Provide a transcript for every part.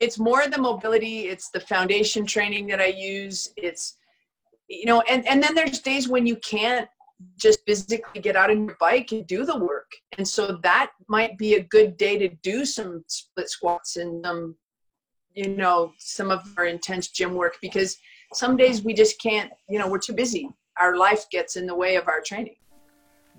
it's more the mobility it's the foundation training that i use it's you know and and then there's days when you can't just physically get out on your bike and do the work. And so that might be a good day to do some split squats and some you know some of our intense gym work because some days we just can't you know we're too busy. Our life gets in the way of our training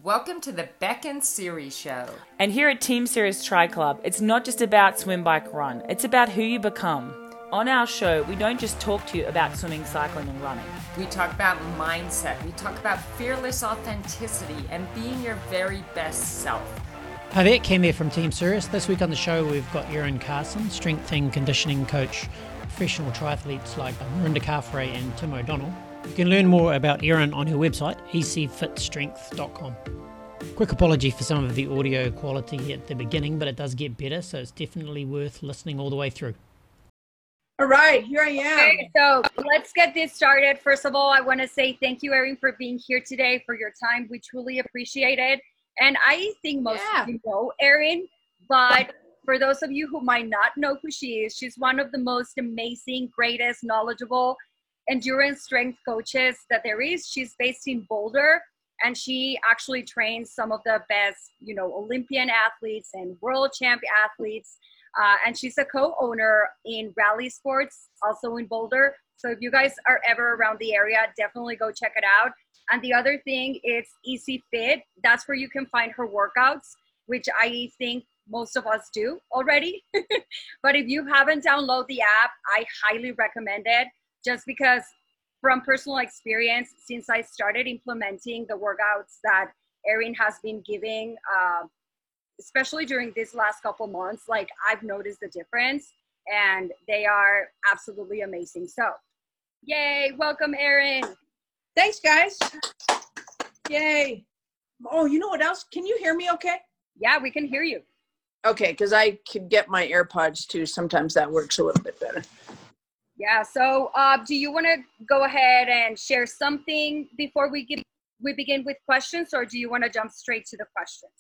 Welcome to the Beck and Siri Show. And here at Team Sirius Tri Club, it's not just about swim, bike, run, it's about who you become. On our show, we don't just talk to you about swimming, cycling, and running. We talk about mindset, we talk about fearless authenticity and being your very best self. Hi there, Cam here from Team Sirius. This week on the show, we've got Erin Carson, strength and conditioning coach, professional triathletes like Mirinda Carfrae and Tim O'Donnell. You can learn more about Erin on her website, ecfitstrength.com. Quick apology for some of the audio quality at the beginning, but it does get better, so it's definitely worth listening all the way through. all right here i am Okay, so let's get this started. First of all, I want to say thank you, Erin, for being here today, for your time. We truly appreciate it. And I think most Yeah. of you know Erin, but for those of you who might not know who she is, she's one of the most amazing, greatest, knowledgeable endurance strength coaches that there is. She's based in Boulder and she actually trains some of the best, you know, Olympian athletes and world champ athletes. Uh, and she's a co-owner in Rally Sports, also in Boulder. So if you guys are ever around the area, definitely go check it out. And the other thing, it's ECFIT. That's where you can find her workouts, which I think most of us do already. but if you haven't downloaded the app, I highly recommend it just because from personal experience, since I started implementing the workouts that Erin has been giving, uh, especially during these last couple months, like I've noticed the difference and they are absolutely amazing. So, yay, welcome, Erin. thanks guys yay oh you know what else can you hear me okay Yeah, we can hear you. okay because i could get my airpods too sometimes that works a little bit better Yeah, so uh, do you want to go ahead and share something before we we begin with questions, or do you want to jump straight to the questions?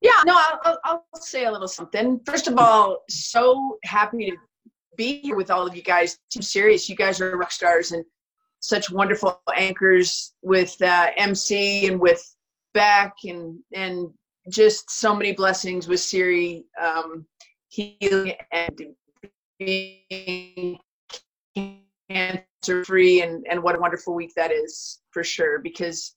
Yeah, no, I'll, I'll, say a little something. First of all, so happy to be here with all of you guys. Too serious. You guys are rock stars and such wonderful anchors with uh, MC and with Beck and and just so many blessings with Siri um, healing and being cancer free and and what a wonderful week that is for sure because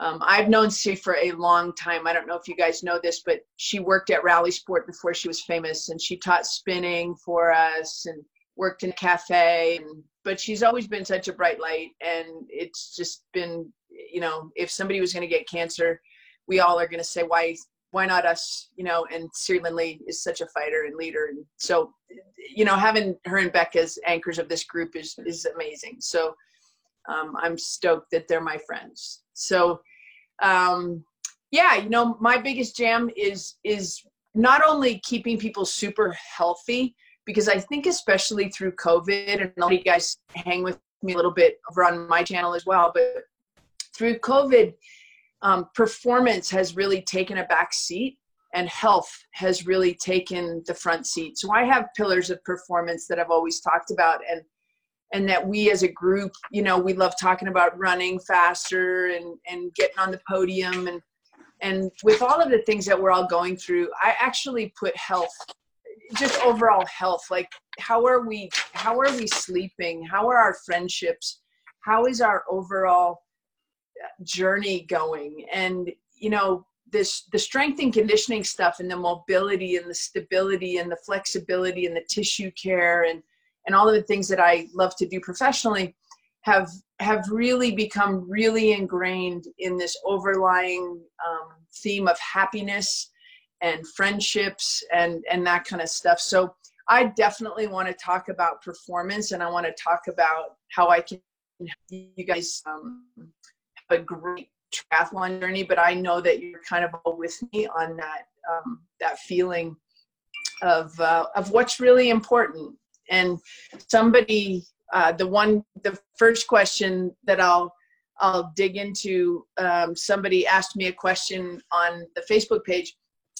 um, I've known Sue for a long time. I don't know if you guys know this, but she worked at Rally Sport before she was famous, and she taught spinning for us and worked in a cafe. And, but she's always been such a bright light, and it's just been, you know, if somebody was going to get cancer, we all are going to say, why, why not us? You know, and Siri Lindley is such a fighter and leader, and so, you know, having her and Beck as anchors of this group is is amazing. So. Um, I'm stoked that they're my friends. So, um, yeah, you know, my biggest jam is is not only keeping people super healthy because I think especially through COVID, and you guys hang with me a little bit over on my channel as well, but through COVID, um, performance has really taken a back seat and health has really taken the front seat. So I have pillars of performance that I've always talked about and and that we as a group, you know, we love talking about running faster and and getting on the podium and and with all of the things that we're all going through, I actually put health just overall health like how are we how are we sleeping how are our friendships how is our overall journey going. And you know this the strength and conditioning stuff and the mobility and the stability and the flexibility and the tissue care and and all of the things that I love to do professionally have have really become really ingrained in this overlying um, theme of happiness and friendships and and that kind of stuff. So i definitely want to talk about performance and i want to talk about how i can you guys um, a great triathlon journey but i know that you're kind of all with me on that um, that feeling of uh, of what's really important and somebody uh, the one the first question that i'll i'll dig into um, somebody asked me a question on the facebook page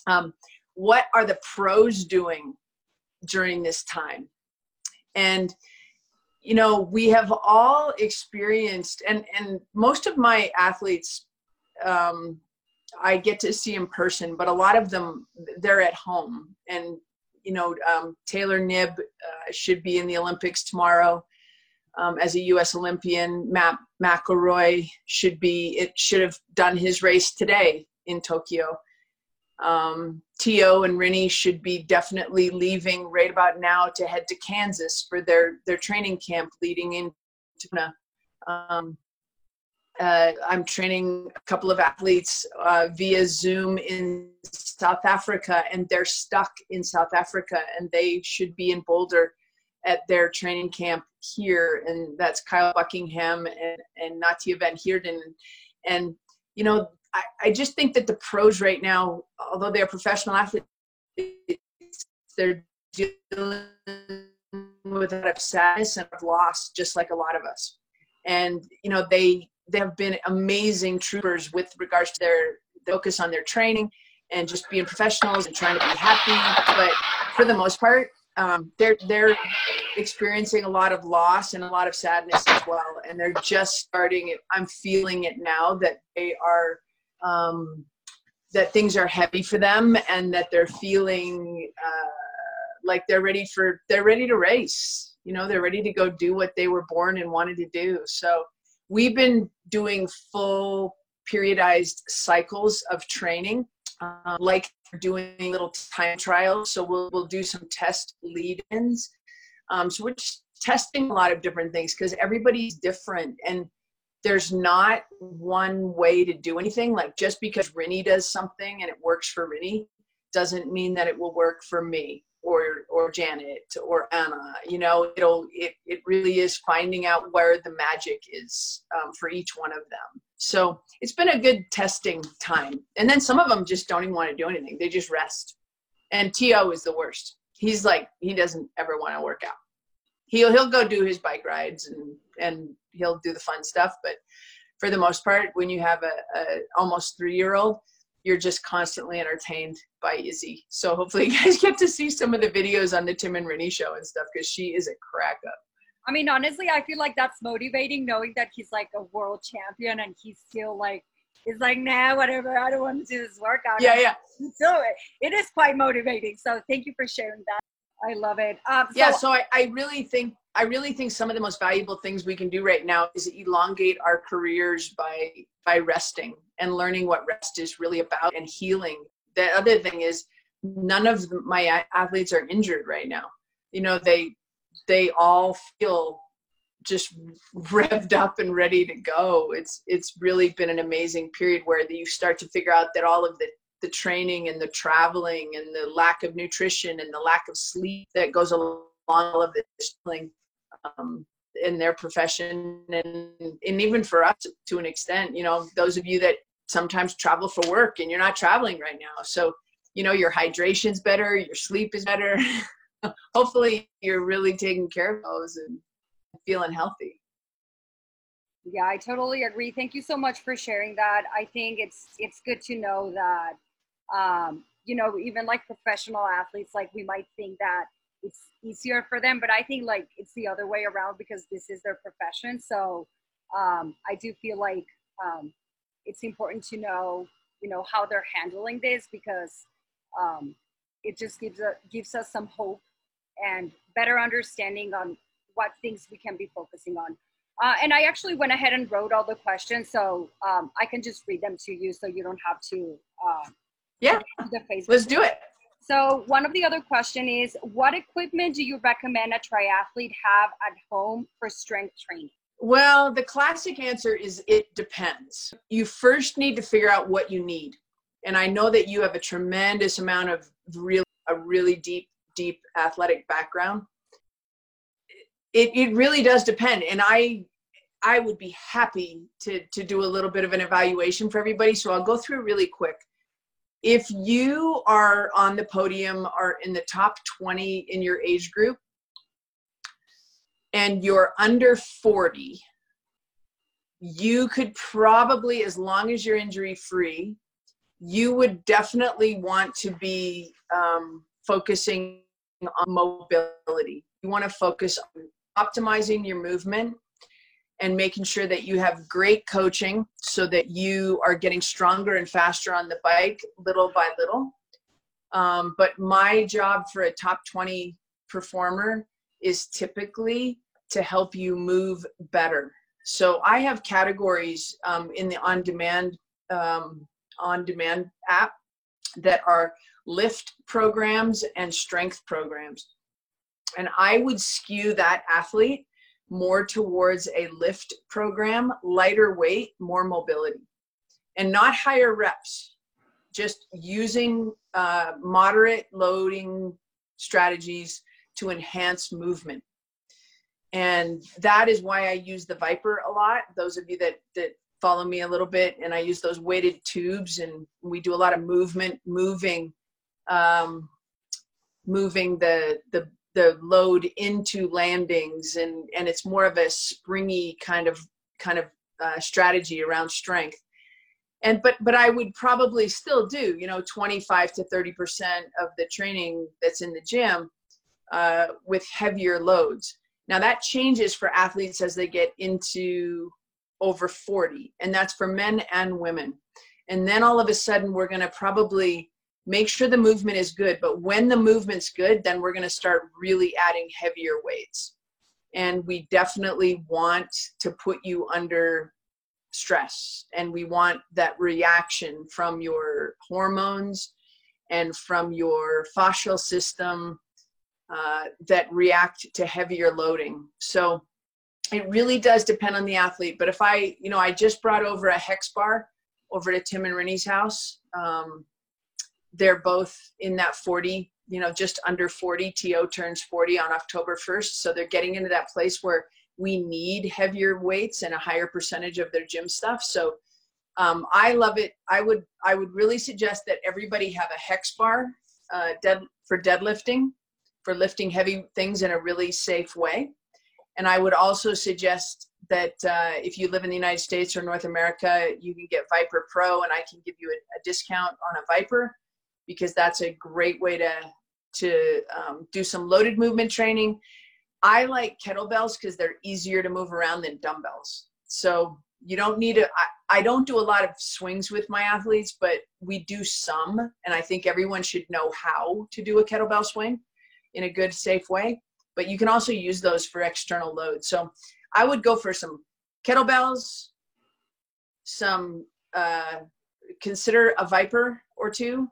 um, what are the pros doing during this time. And you know, we have all experienced, and and most of my athletes, um, I get to see in person, but a lot of them they're at home. And you know, um, Taylor Knibb uh, should be in the Olympics tomorrow um, as a U.S. Olympian. Matt McElroy should be. It should have done his race today in Tokyo. Um, TO and Rinny should be definitely leaving right about now to head to Kansas for their their training camp leading into. Um, uh, I'm training a couple of athletes uh, via Zoom in South Africa, and they're stuck in South Africa, and they should be in Boulder at their training camp here, and that's Kyle Buckingham and, and Natia Van Heerden. And, you know, I, I just think that the pros right now, although they're professional athletes, they're dealing with a lot of sadness and of loss, just like a lot of us. And, you know, they, they have been amazing troopers with regards to their focus on their training and just being professionals and trying to be happy. But for the most part, um, they're they're experiencing a lot of loss and a lot of sadness as well, and they're just starting it. I'm feeling it now that they are um, that things are heavy for them, and that they're feeling uh, like they're ready for they're ready to race. You know, they're ready to go do what they were born and wanted to do. So we've been doing full periodized cycles of training um, like doing little time trials. So we'll, we'll do some test lead-ins. Um, so we're just testing a lot of different things because everybody's different and there's not one way to do anything. Like just because Rinny does something and it works for Rinny doesn't mean that it will work for me or or Janet or Anna. You know, it'll it it really is finding out where the magic is um, for each one of them. So it's been a good testing time. And then some of them just don't even want to do anything; they just rest. And TO is the worst. He's like he doesn't ever want to work out. He'll he'll go do his bike rides and and he'll do the fun stuff, but for the most part, when you have a, a almost three year old, you're just constantly entertained by Izzy. So hopefully you guys get to see some of the videos on the Tim and Rinny show and stuff because she is a crack up. I mean, honestly, I feel like that's motivating knowing that he's like a world champion and he's still like, he's like, nah, whatever, I don't want to do this workout. Yeah, yeah. So it, it is quite motivating. So thank you for sharing that. I love it. Um, so, yeah, so I, I really think I really think some of the most valuable things we can do right now is elongate our careers by by resting and learning what rest is really about and healing. The other thing is none of my athletes are injured right now. You know, they they all feel just revved up and ready to go. It's it's really been an amazing period where you start to figure out that all of the the training and the traveling and the lack of nutrition and the lack of sleep that goes along all of this um, in their profession and and even for us to an extent you know those of you that sometimes travel for work and you're not traveling right now. So you know your hydration's better your sleep is better. Hopefully you're really taking care of those and feeling healthy. Yeah i totally agree. Thank you so much for sharing that. I think it's it's good to know that um, you know even like professional athletes like we might think that it's easier for them but i think like it's the other way around because this is their profession. So um, i do feel like um, it's important to know you know how they're handling this because um, it just gives a, gives us some hope and better understanding on what things we can be focusing on. Uh, and i actually went ahead and wrote all the questions so um, i can just read them to you so you don't have to uh, yeah let's do it so one of the other question is, what equipment do you recommend a triathlete have at home for strength training? Well, the classic answer is it depends. You first need to figure out what you need. And I know that you have a tremendous amount of real a really deep deep athletic background. It it really does depend and I I would be happy to to do a little bit of an evaluation for everybody so I'll go through really quick if you are on the podium or in the top 20 in your age group and you're under 40 you could probably as long as you're injury free you would definitely want to be um, focusing on mobility. You want to focus on optimizing your movement and making sure that you have great coaching so that you are getting stronger and faster on the bike little by little. Um, but my job for a top 20 performer is typically to help you move better. So I have categories um, in the on demand um, on demand app that are lift programs and strength programs. And I would skew that athlete more towards a lift program, lighter weight, more mobility, and not higher reps, just using uh, moderate loading strategies to enhance movement. And that is why I use the ViPR a lot. Those of you that, that follow me a little bit, and I use those weighted tubes, and we do a lot of movement, moving, um, moving the the the load into landings and and it's more of a springy kind of kind of uh, strategy around strength. And but but i would probably still do you know 25 to 30 percent of the training that's in the gym uh, with heavier loads. Now that changes for athletes as they get into over 40 and that's for men and women. And then all of a sudden we're going to probably make sure the movement is good but when the movement's good then we're going to start really adding heavier weights. And we definitely want to put you under stress and we want that reaction from your hormones and from your fascial system uh, that react to heavier loading. So it really does depend on the athlete but if i you know i just brought over a hex bar over to tim and Rinny's house um, they're both in that 40 you know just under 40 to turns 40 on october 1st so they're getting into that place where we need heavier weights and a higher percentage of their gym stuff. So um, i love it. I would i would really suggest that everybody have a hex bar uh, dead for deadlifting for lifting heavy things in a really safe way. And i would also suggest that uh, if you live in the united states or north america you can get ViPR pro and i can give you a, a discount on a ViPR because that's a great way to to um, do some loaded movement training. I like kettlebells because they're easier to move around than dumbbells. So you don't need to. I, I don't do a lot of swings with my athletes, but we do some, and I think everyone should know how to do a kettlebell swing in a good, safe way. But you can also use those for external load. So I would go for some kettlebells, some uh, consider a ViPR or two,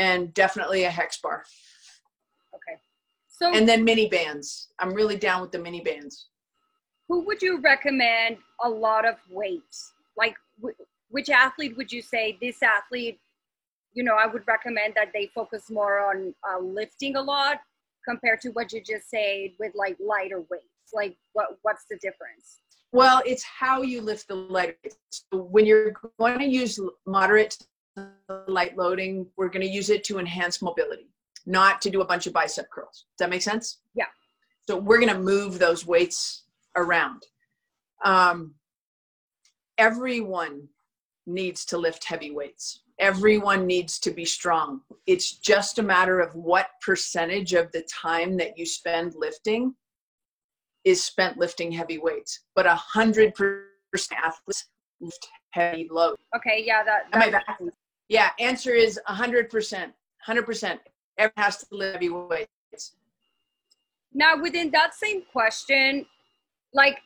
and definitely a hex bar. Okay. So and then mini bands. I'm really down with the mini bands. Who would you recommend a lot of weight? Like which athlete would you say this athlete you know, I would recommend that they focus more on uh, lifting a lot compared to what you just said with like lighter weights. Like, what what's the difference? Well, it's how you lift the lighter. So when you're going to use moderate light loading, we're going to use it to enhance mobility, not to do a bunch of bicep curls. Does that make sense? Yeah. So we're going to move those weights around. Um, everyone needs to lift heavy weights. Everyone needs to be strong. It's just a matter of what percentage of the time that you spend lifting is spent lifting heavy weights. But a hundred percent athletes lift heavy load. Okay, yeah, that. that yeah, answer is 100%. 100%. Everyone has to live heavy weights. Now, within that same question, like,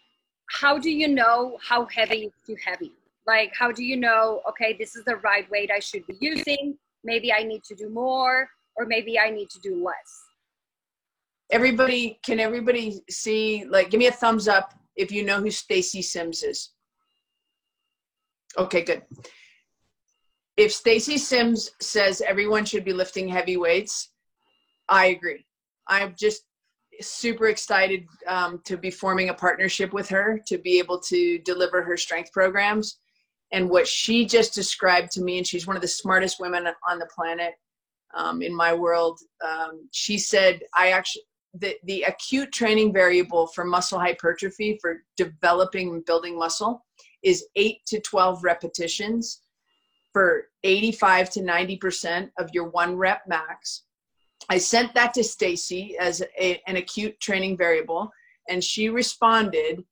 how do you know how heavy is too heavy? Like, how do you know, okay, this is the right weight I should be using? Maybe I need to do more, or maybe I need to do less. Everybody, can everybody see? Like, give me a thumbs up if you know who Stacy Sims is. Okay, good if Stacy Sims says everyone should be lifting heavy weights, I agree. I'm just super excited um, to be forming a partnership with her to be able to deliver her strength programs. And what she just described to me, and she's one of the smartest women on the planet um, in my world. Um, she said, I actually, the, the acute training variable for muscle hypertrophy, for developing and building muscle, is 8 to 12 repetitions for 85 to 90% of your one rep max I sent that to Stacy as a, an acute training variable, and she responded,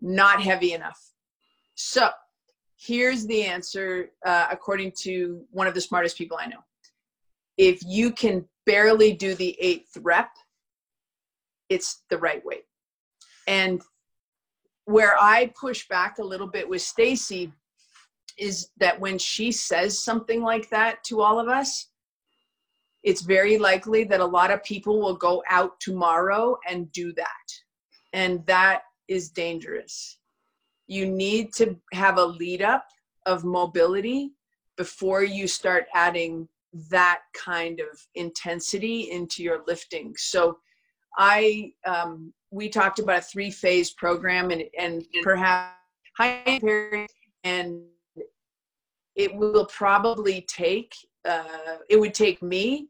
not heavy enough. So here's the answer uh, according to one of the smartest people I know. If you can barely do the eighth rep, it's the right weight. And where I push back a little bit with Stacy is that when she says something like that to all of us, it's very likely that a lot of people will go out tomorrow and do that. And that is dangerous. You need to have a lead up of mobility before you start adding that kind of intensity into your lifting. So I um, we talked about a three phase program and and perhaps high and it will probably take uh, it would take me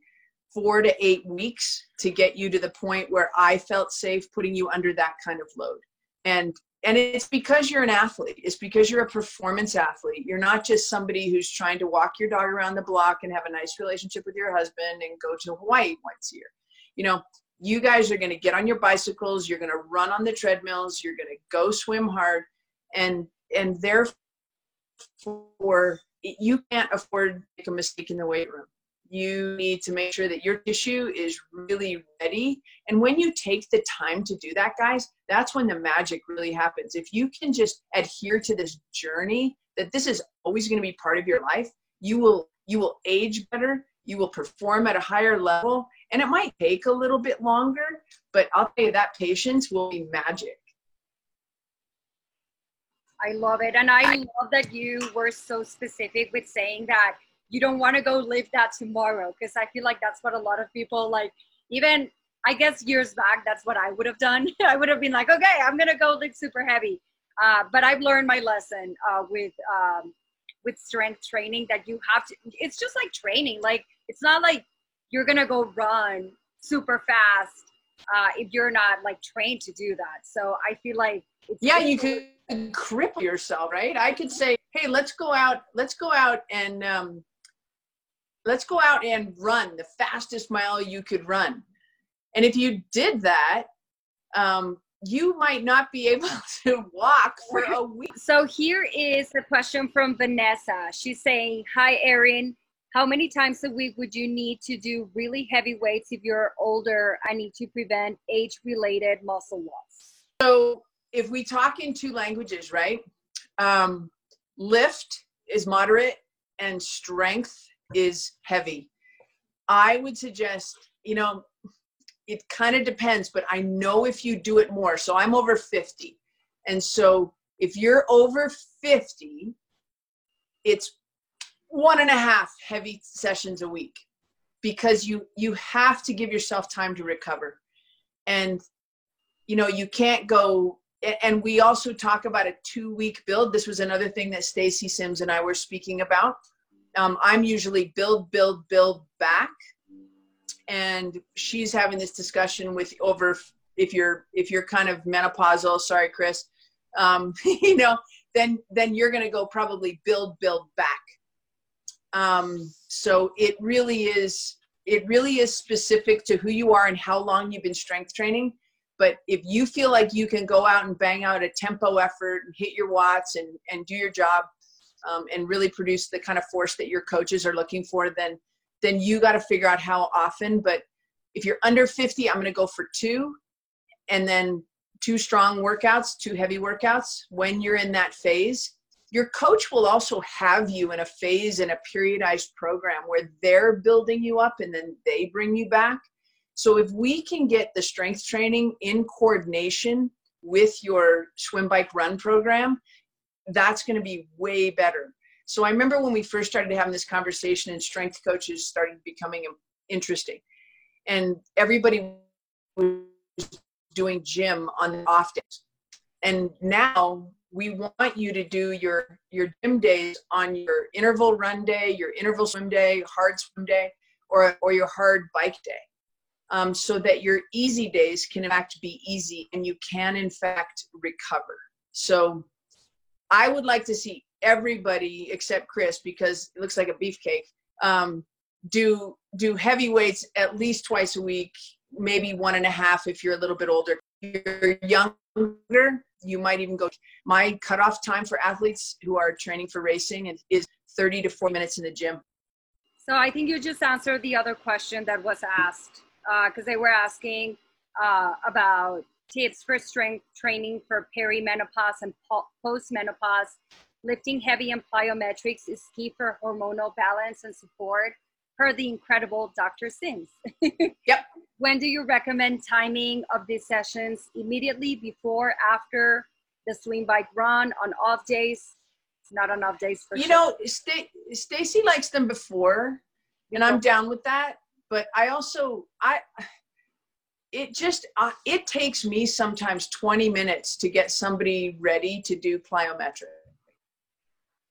four to eight weeks to get you to the point where I felt safe putting you under that kind of load. And and it's because you're an athlete. It's because you're a performance athlete. You're not just somebody who's trying to walk your dog around the block and have a nice relationship with your husband and go to Hawaii once a year. You know, you guys are going to get on your bicycles, you're going to run on the treadmills, you're going to go swim hard and and therefore you can't afford to make a mistake in the weight room you need to make sure that your tissue is really ready. And when you take the time to do that, guys, that's when the magic really happens. If you can just adhere to this journey, that this is always going to be part of your life, you will you will age better, you will perform at a higher level, and it might take a little bit longer, but I'll tell you that patience will be magic. I love it. And I love that you were so specific with saying that you don't want to go live that tomorrow because i feel like that's what a lot of people like even i guess years back that's what i would have done. I would have been like okay i'm gonna go live super heavy. Uh, but i've learned my lesson uh, with um, with strength training that you have to it's just like training like it's not like you're gonna go run super fast uh, if you're not like trained to do that. So i feel like yeah you could cripple yourself right i could say hey let's go out let's go out and um, let's go out and run the fastest mile you could run. And if you did that, um, you might not be able to walk for a week. So here is a question from Vanessa. She's saying, Hi, Erin. How many times a week would you need to do really heavy weights if you're older? I need to prevent age related muscle loss. So, if we talk in two languages, right? Um, lift is moderate and strength is heavy. I would suggest, you know, it kind of depends, but I know if you do it more. So I'm over 50. And so if you're over 50, it's one and a half heavy sessions a week because you you have to give yourself time to recover and you know you can't go and we also talk about a two week build this was another thing that stacy sims and i were speaking about um, I'm usually build, build, build back, and she's having this discussion with over if you're if you're kind of menopausal. Sorry, Chris. Um, you know, then then you're going to go probably build, build back. Um, so it really is it really is specific to who you are and how long you've been strength training. But if you feel like you can go out and bang out a tempo effort and hit your watts and, and do your job, um, and really produce the kind of force that your coaches are looking for, then then you got to figure out how often. But if you're under 50, I'm going to go for two, and then two strong workouts, two heavy workouts. When you're in that phase, your coach will also have you in a phase in a periodized program where they're building you up and then they bring you back. So if we can get the strength training in coordination with your swim bike run program, that's going to be way better. So I remember when we first started having this conversation and strength coaches started becoming interesting. And everybody was doing gym on the off days. And now we want you to do your your gym days on your interval run day, your interval swim day, hard swim day, or or your hard bike day. Um, so that your easy days can in fact be easy and you can in fact recover. So I would like to see everybody except Chris because it looks like a beefcake um, do do heavy weights at least twice a week, maybe one and a half if you're a little bit older. If you're younger, you might even go. My cutoff time for athletes who are training for racing is 30 to 40 minutes in the gym. So I think you just answered the other question that was asked because uh, they were asking uh, about tips for strength training for perimenopause and po- postmenopause. Lifting heavy and plyometrics is key for hormonal balance and support. Per the incredible Dr. Sims. yep. When do you recommend timing of these sessions? Immediately before, after the swim bike run, on off days? Not on off days for you sure. know, Stacy likes them before, and I'm down with that. But I also I it just uh, it takes me sometimes 20 minutes to get somebody ready to do plyometric.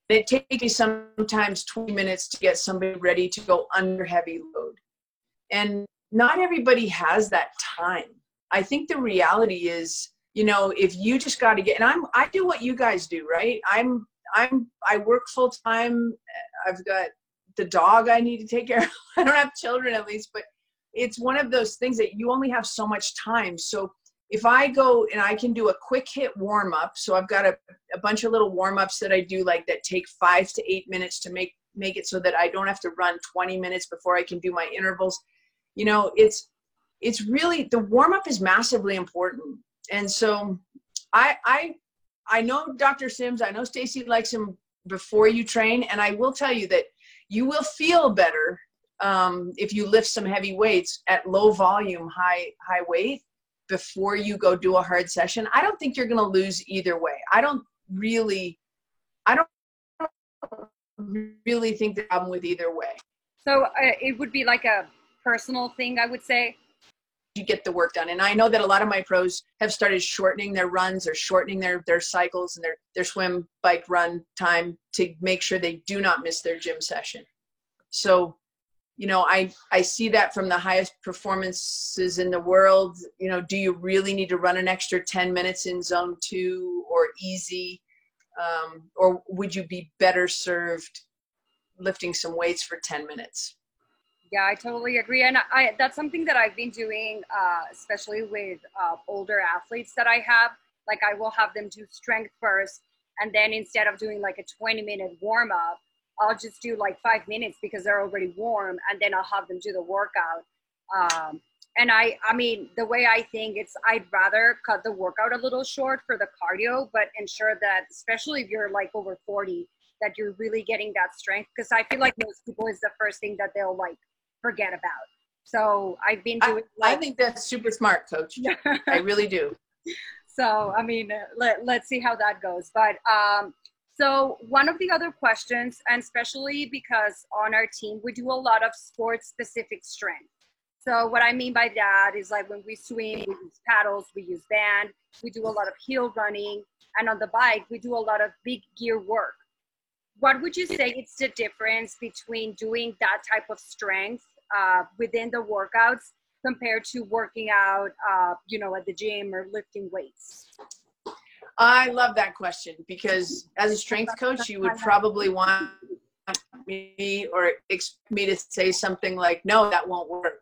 It takes me sometimes 20 minutes to get somebody ready to go under heavy load. And not everybody has that time. I think the reality is you know if you just got to get and i'm i do what you guys do right? I'm i'm i work full time i've got the dog i need to take care of i don't have children at least but it's one of those things that you only have so much time. So if I go and I can do a quick hit warm up, so I've got a, a bunch of little warm ups that I do like that take five to eight minutes to make make it so that I don't have to run 20 minutes before I can do my intervals. You know, it's it's really the warm up is massively important. And so I I I know Dr. Sims, I know Stacy likes him before you train, and I will tell you that you will feel better um, if you lift some heavy weights at low volume, high high weight before you go do a hard session, I don't think you're going to lose either way. I don't really, I don't really think the problem with either way. So uh, it would be like a personal thing, I would say. You get the work done, and I know that a lot of my pros have started shortening their runs or shortening their their cycles and their their swim, bike, run time to make sure they do not miss their gym session. So you know i i see that from the highest performances in the world. You know do you really need to run an extra 10 minutes in zone two or easy? Um, or would you be better served lifting some weights for 10 minutes yeah i totally agree and i that's something that i've been doing uh, especially with uh, older athletes that i have like i will have them do strength first and then instead of doing like a 20 minute warm up I'll just do like five minutes because they're already warm, and then I'll have them do the workout. Um, and I, I mean, the way I think it's, I'd rather cut the workout a little short for the cardio, but ensure that, especially if you're like over 40, that you're really getting that strength. Because I feel like most people is the first thing that they'll like forget about. So I've been doing. I, like, I think that's super smart, Coach. I really do. So I mean, let let's see how that goes. But um, so one of the other questions, and especially because on our team, we do a lot of sports specific strength. So what I mean by that is like when we swim, we use paddles, we use band, we do a lot of heel running, and on the bike, we do a lot of big gear work. What would you say it's the difference between doing that type of strength uh, within the workouts compared to working out, uh, you know, at the gym or lifting weights? I love that question because as a strength coach, you would probably want me or expect me to say something like, no, that won't work.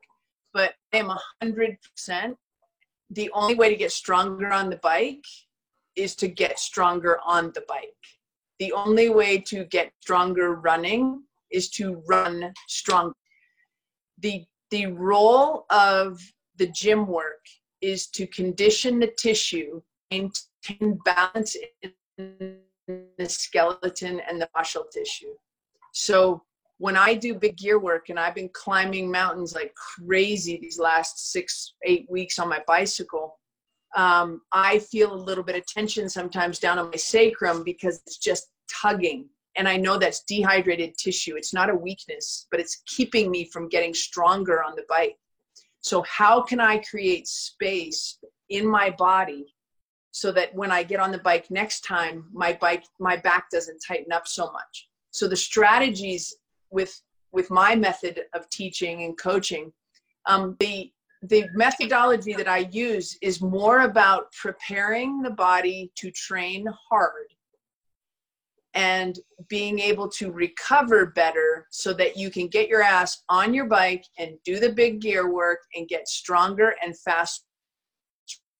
But I am 100%. The only way to get stronger on the bike is to get stronger on the bike. The only way to get stronger running is to run strong. The, the role of the gym work is to condition the tissue maintain balance in the skeleton and the fascial tissue. So when I do big gear work and I've been climbing mountains like crazy these last six, eight weeks on my bicycle, um, I feel a little bit of tension sometimes down on my sacrum because it's just tugging. And I know that's dehydrated tissue. It's not a weakness, but it's keeping me from getting stronger on the bike. So, how can I create space in my body so that when I get on the bike next time, my bike, my back doesn't tighten up so much. So the strategies with with my method of teaching and coaching, um, the the methodology that I use is more about preparing the body to train hard and being able to recover better so that you can get your ass on your bike and do the big gear work and get stronger and faster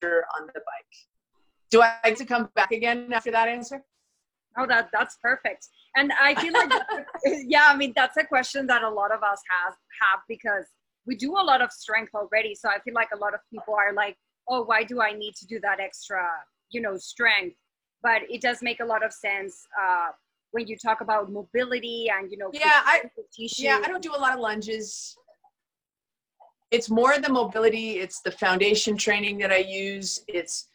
on the bike. Do I like to come back again after that answer? Oh, that that's perfect. And I feel like, yeah, I mean, that's a question that a lot of us have have because we do a lot of strength already. So I feel like a lot of people are like, oh, why do I need to do that extra, you know, strength? But it does make a lot of sense uh, when you talk about mobility and you know, yeah, I yeah, I don't do a lot of lunges. It's more the mobility. It's the foundation training that I use. It's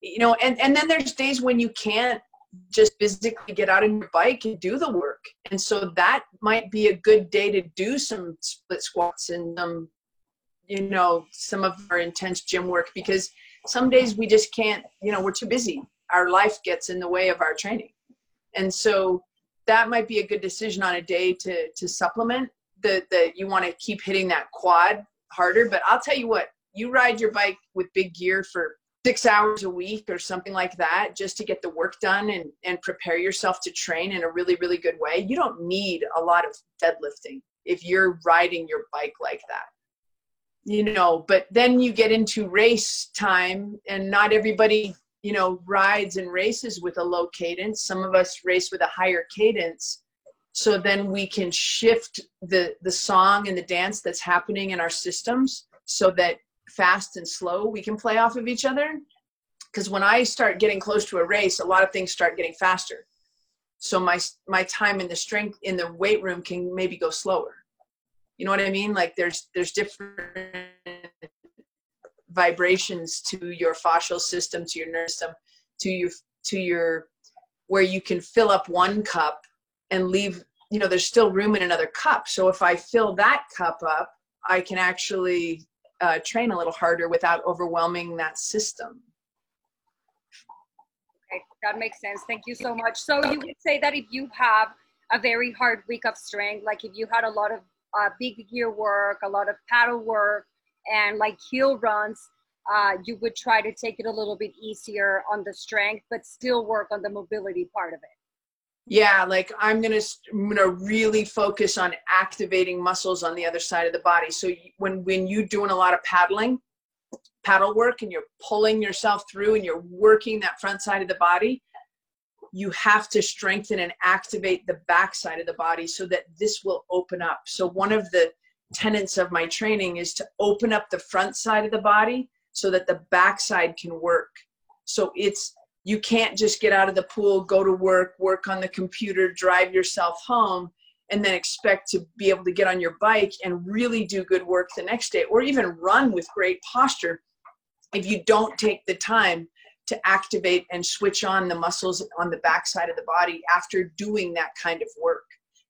you know, and and then there's days when you can't just physically get out on your bike and do the work. And so that might be a good day to do some split squats and um, you know, some of our intense gym work because some days we just can't, you know, we're too busy. Our life gets in the way of our training. And so that might be a good decision on a day to to supplement the that you want to keep hitting that quad harder. But I'll tell you what, you ride your bike with big gear for six hours a week or something like that just to get the work done and, and prepare yourself to train in a really really good way you don't need a lot of deadlifting if you're riding your bike like that you know but then you get into race time and not everybody you know rides and races with a low cadence. Some of us race with a higher cadence. So then we can shift the the song and the dance that's happening in our systems so that fast and slow we can play off of each other. Because when i start getting close to a race a lot of things start getting faster. So my my time in the strength in the weight room can maybe go slower. You know what i mean? Like there's there's different vibrations to your fascial system to your nervous system to your to your where you can fill up one cup and leave you know there's still room in another cup so if i fill that cup up i can actually uh, train a little harder without overwhelming that system. Okay, that makes sense. Thank you so much. So you would say that if you have a very hard week of strength, like if you had a lot of uh, big gear work, a lot of paddle work, and like hill runs, uh, you would try to take it a little bit easier on the strength, but still work on the mobility part of it. Yeah like i'm gonna i'm gonna really focus on activating muscles on the other side of the body. So when when you're doing a lot of paddling paddle work and you're pulling yourself through and you're working that front side of the body you have to strengthen and activate the back side of the body so that this will open up. So one of the tenets of my training is to open up the front side of the body so that the back side can work so it's you can't just get out of the pool, go to work, work on the computer, drive yourself home, and then expect to be able to get on your bike and really do good work the next day or even run with great posture if you don't take the time to activate and switch on the muscles on the backside of the body after doing that kind of work.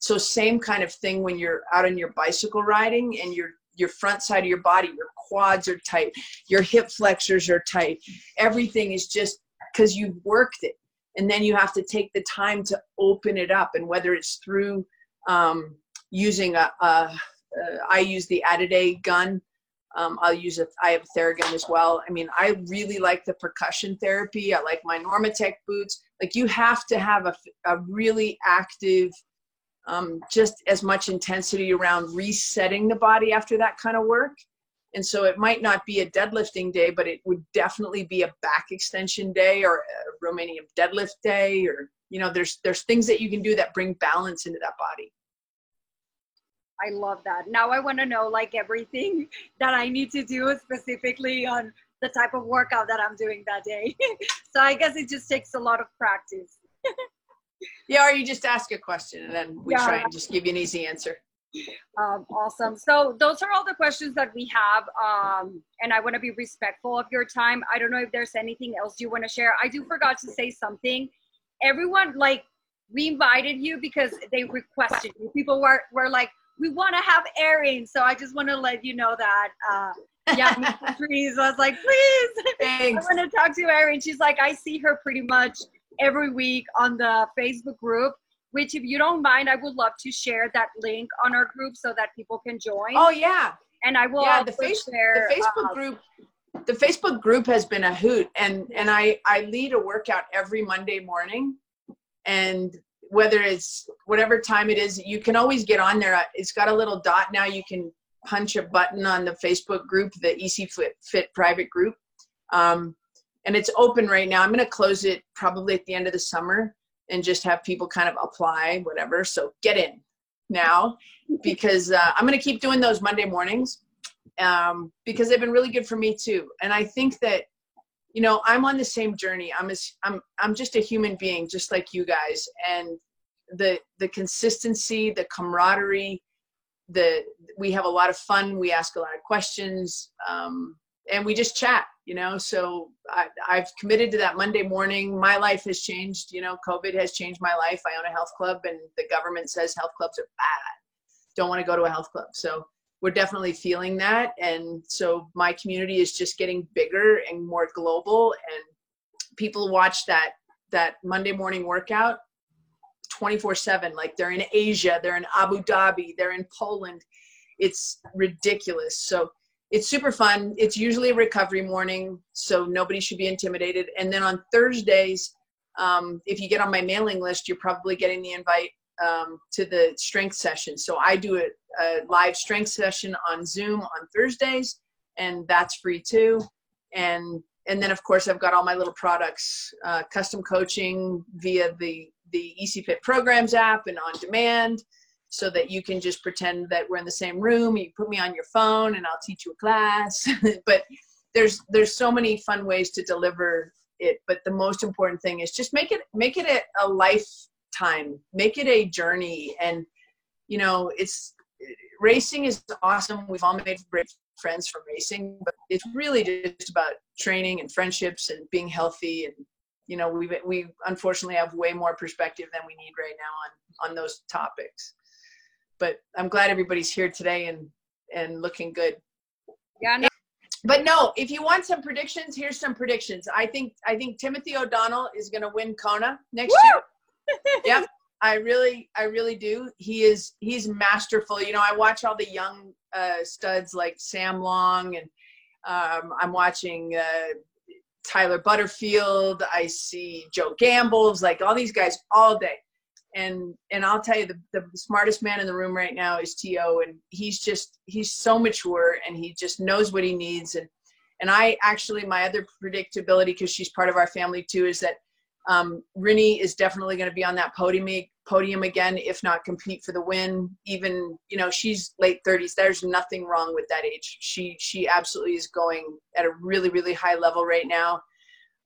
So same kind of thing when you're out on your bicycle riding and your your front side of your body, your quads are tight, your hip flexors are tight. Everything is just because you've worked it. And then you have to take the time to open it up. And whether it's through um, using a I use the Adide gun. Um, I'll use a I have a Theragun as well. I mean I really like the percussion therapy. I like my Normatec boots. Like you have to have a, a really active um, just as much intensity around resetting the body after that kind of work and so it might not be a deadlifting day, but it would definitely be a back extension day or a Romanian deadlift day, or you know, there's there's things that you can do that bring balance into that body. I love that. Now I want to know like everything that I need to do specifically on the type of workout that I'm doing that day. so I guess it just takes a lot of practice. yeah, or you just ask a question and then we yeah. try and just give you an easy answer. Um, awesome. So those are all the questions that we have. Um, and I want to be respectful of your time. I don't know if there's anything else you want to share. I do forgot to say something. Everyone, like, we invited you because they requested you. People were, were like, we want to have Erin. So I just want to let you know that. Uh, yeah, trees. I was like, please, Thanks. I want to talk to Erin. She's like, I see her pretty much every week on the Facebook group which if you don't mind, I would love to share that link on our group so that people can join. Oh yeah. And I will yeah, the, face, share, the Facebook uh, group the Facebook group has been a hoot and and I I lead a workout every Monday morning and whether it's whatever time it is, you can always get on there. It's got a little dot now. You can punch a button on the Facebook group, the EC Fit, Fit private group. Um, and it's open right now. I'm going to close it probably at the end of the summer and just have people kind of apply, whatever. So get in now because uh, I'm going to keep doing those Monday mornings um, because they've been really good for me too. And I think that, you know, I'm on the same journey. I'm a, I'm I'm just a human being, just like you guys, and the the consistency, the camaraderie, the we have a lot of fun. We ask a lot of questions, um, and we just chat. You know, so I, I've committed to that Monday morning. My life has changed. You know, COVID has changed my life. I own a health club, and the government says health clubs are bad. Don't want to go to a health club. So we're definitely feeling that and so my community is just getting bigger and more global and people watch that that monday morning workout 24 7 like they're in asia they're in abu dhabi they're in poland it's ridiculous so it's super fun. It's usually a recovery morning so nobody should be intimidated. And then on thursdays um, if you get on my mailing list you're probably getting the invite um, to the strength session. So i do it a live strength session on Zoom on Thursdays, and that's free too. And and then of course I've got all my little products, uh, custom coaching via the the ECFIT Programs app and on demand, so that you can just pretend that we're in the same room. You put me on your phone, and I'll teach you a class. but there's there's so many fun ways to deliver it. But the most important thing is just make it make it a, a lifetime, make it a journey, and you know it's racing is awesome. We've all made great friends from racing, but it's really just about training and friendships and being healthy. And you know, we we unfortunately have way more perspective than we need right now on on those topics. But I'm glad everybody's here today and and looking good. Yeah. No. But no, if you want some predictions, here's some predictions. I think I think Timothy O'Donnell is going to win Kona next Woo! year. yeah, I really, I really do. He is, he's masterful. You know, I watch all the young uh, studs like Sam Long, and um, I'm watching uh, Tyler Butterfield. I see Joe Gambles, like all these guys all day. And and I'll tell you, the, the smartest man in the room right now is TO, and he's just he's so mature, and he just knows what he needs. And and I actually, my other predictability, because she's part of our family too, is that um, Rinny is definitely going to be on that podium podium again, if not compete for the win. Even you know she's late 30s. There's nothing wrong with that age. She she absolutely is going at a really really high level right now.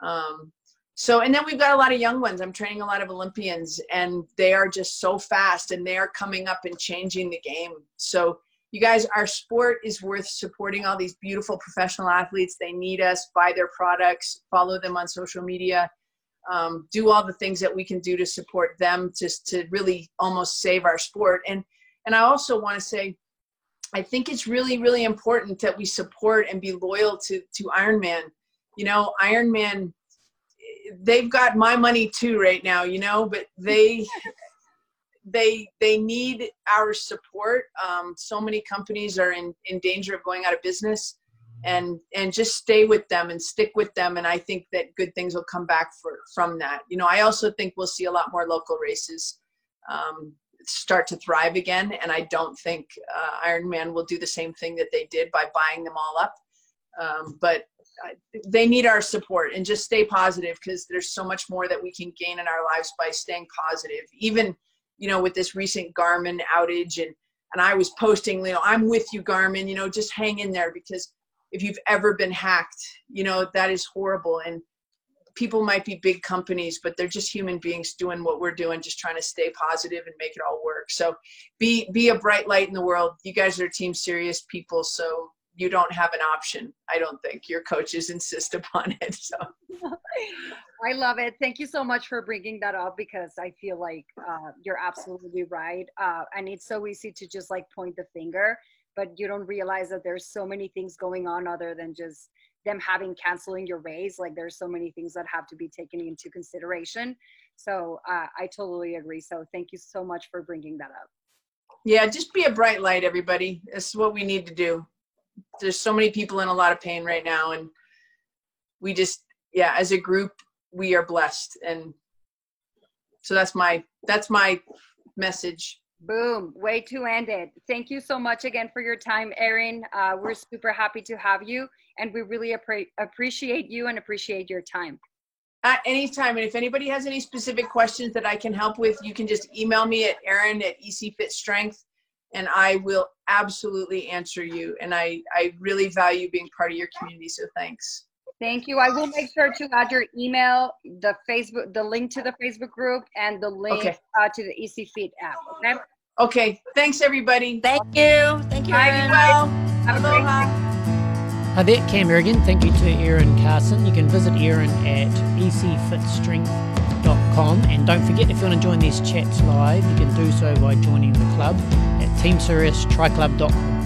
Um, so and then we've got a lot of young ones. I'm training a lot of Olympians, and they are just so fast, and they are coming up and changing the game. So you guys, our sport is worth supporting all these beautiful professional athletes. They need us, buy their products, follow them on social media um, do all the things that we can do to support them just to really almost save our sport and and i also want to say i think it's really really important that we support and be loyal to to ironman you know ironman they've got my money too right now you know but they they they need our support. Um, so many companies are in in danger of going out of business and and just stay with them and stick with them. And i think that good things will come back for from that. You know i also think we'll see a lot more local races um, start to thrive again. And i don't think uh, ironman will do the same thing that they did by buying them all up. Um, but they need our support and just stay positive because there's so much more that we can gain in our lives by staying positive. Even you know with this recent garmin outage and and i was posting you know i'm with you garmin you know just hang in there because if you've ever been hacked you know that is horrible. And people might be big companies but they're just human beings doing what we're doing just trying to stay positive and make it all work. So be be a bright light in the world. You guys are Team Sirius people so you don't have an option i don't think. Your coaches insist upon it so. I love it. Thank you so much for bringing that up because i feel like uh, you're absolutely right. Uh, and it's so easy to just like point the finger but you don't realize that there's so many things going on other than just them having canceling your raise. like there's so many things that have to be taken into consideration. So uh, i totally agree. So thank you so much for bringing that up. Yeah just be a bright light everybody. This is what we need to do there's so many people in a lot of pain right now and we just yeah as a group we are blessed and So that's my that's my message. Boom. Way to end it. Thank you so much again for your time, Erin. Uh, we're super happy to have you, and we really appre- appreciate you and appreciate your time. At any time, and if anybody has any specific questions that I can help with, you can just email me at Erin at ECFIT Strength, and I will absolutely answer you. And I I really value being part of your community. So thanks. Thank you. I will make sure to add your email, the Facebook, the link to the Facebook group, and the link Okay. uh, to the ECFIT app. Okay. Okay. Thanks, everybody. Thank you. Thank you. Bye, Erin. Well, Have a great aloha. Hi there, Cam here. Thank you to Erin Carson. You can visit Erin at ecfitstrength.com. And don't forget, if you want to join these chats live, you can do so by joining the club at teamsiriustriclub.com.